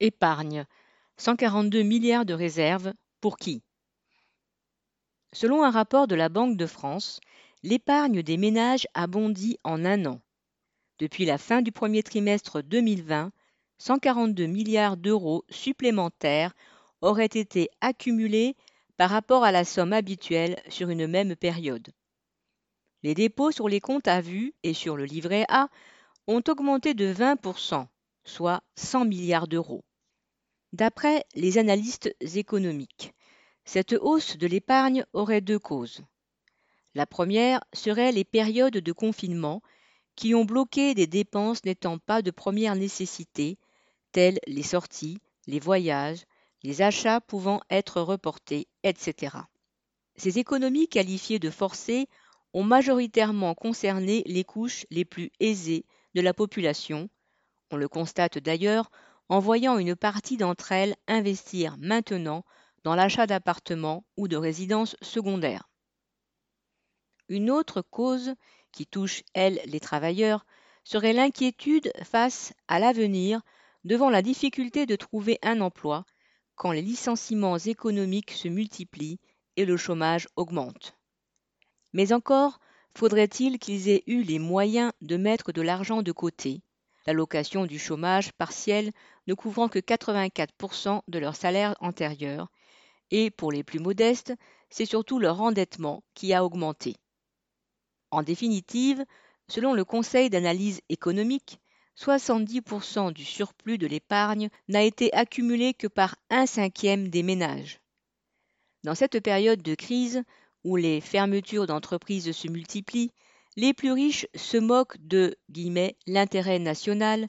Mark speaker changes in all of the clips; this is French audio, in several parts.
Speaker 1: Épargne. 142 milliards de réserves. Pour qui? Selon un rapport de la Banque de France, l'épargne des ménages a bondi en un an. Depuis la fin du premier trimestre 2020, 142 milliards d'euros supplémentaires auraient été accumulés par rapport à la somme habituelle sur une même période. Les dépôts sur les comptes à vue et sur le livret A ont augmenté de 20%, soit 100 milliards d'euros. D'après les analystes économiques, cette hausse de l'épargne aurait deux causes. La première serait les périodes de confinement qui ont bloqué des dépenses n'étant pas de première nécessité, telles les sorties, les voyages, les achats pouvant être reportés, etc. Ces économies qualifiées de forcées ont majoritairement concerné les couches les plus aisées de la population. On le constate d'ailleurs en voyant une partie d'entre elles investir maintenant dans l'achat d'appartements ou de résidences secondaires. Une autre cause qui touche, elle, les travailleurs, serait l'inquiétude face à l'avenir devant la difficulté de trouver un emploi quand les licenciements économiques se multiplient et le chômage augmente. Mais encore faudrait-il qu'ils aient eu les moyens de mettre de l'argent de côté, l'allocation du chômage partiel ne couvrant que 84% de leur salaire antérieur, et pour les plus modestes, c'est surtout leur endettement qui a augmenté. En définitive, selon le Conseil d'analyse économique, 70% du surplus de l'épargne n'a été accumulé que par un cinquième des ménages. Dans cette période de crise, où les fermetures d'entreprises se multiplient, les plus riches se moquent de l'intérêt national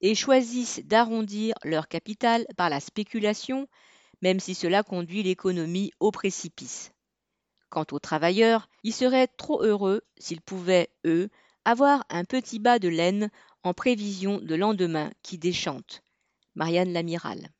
Speaker 1: et choisissent d'arrondir leur capital par la spéculation, même si cela conduit l'économie au précipice. Quant aux travailleurs, ils seraient trop heureux s'ils pouvaient, eux, avoir un petit bas de laine en prévision de lendemain qui déchante. Marianne Lamiral.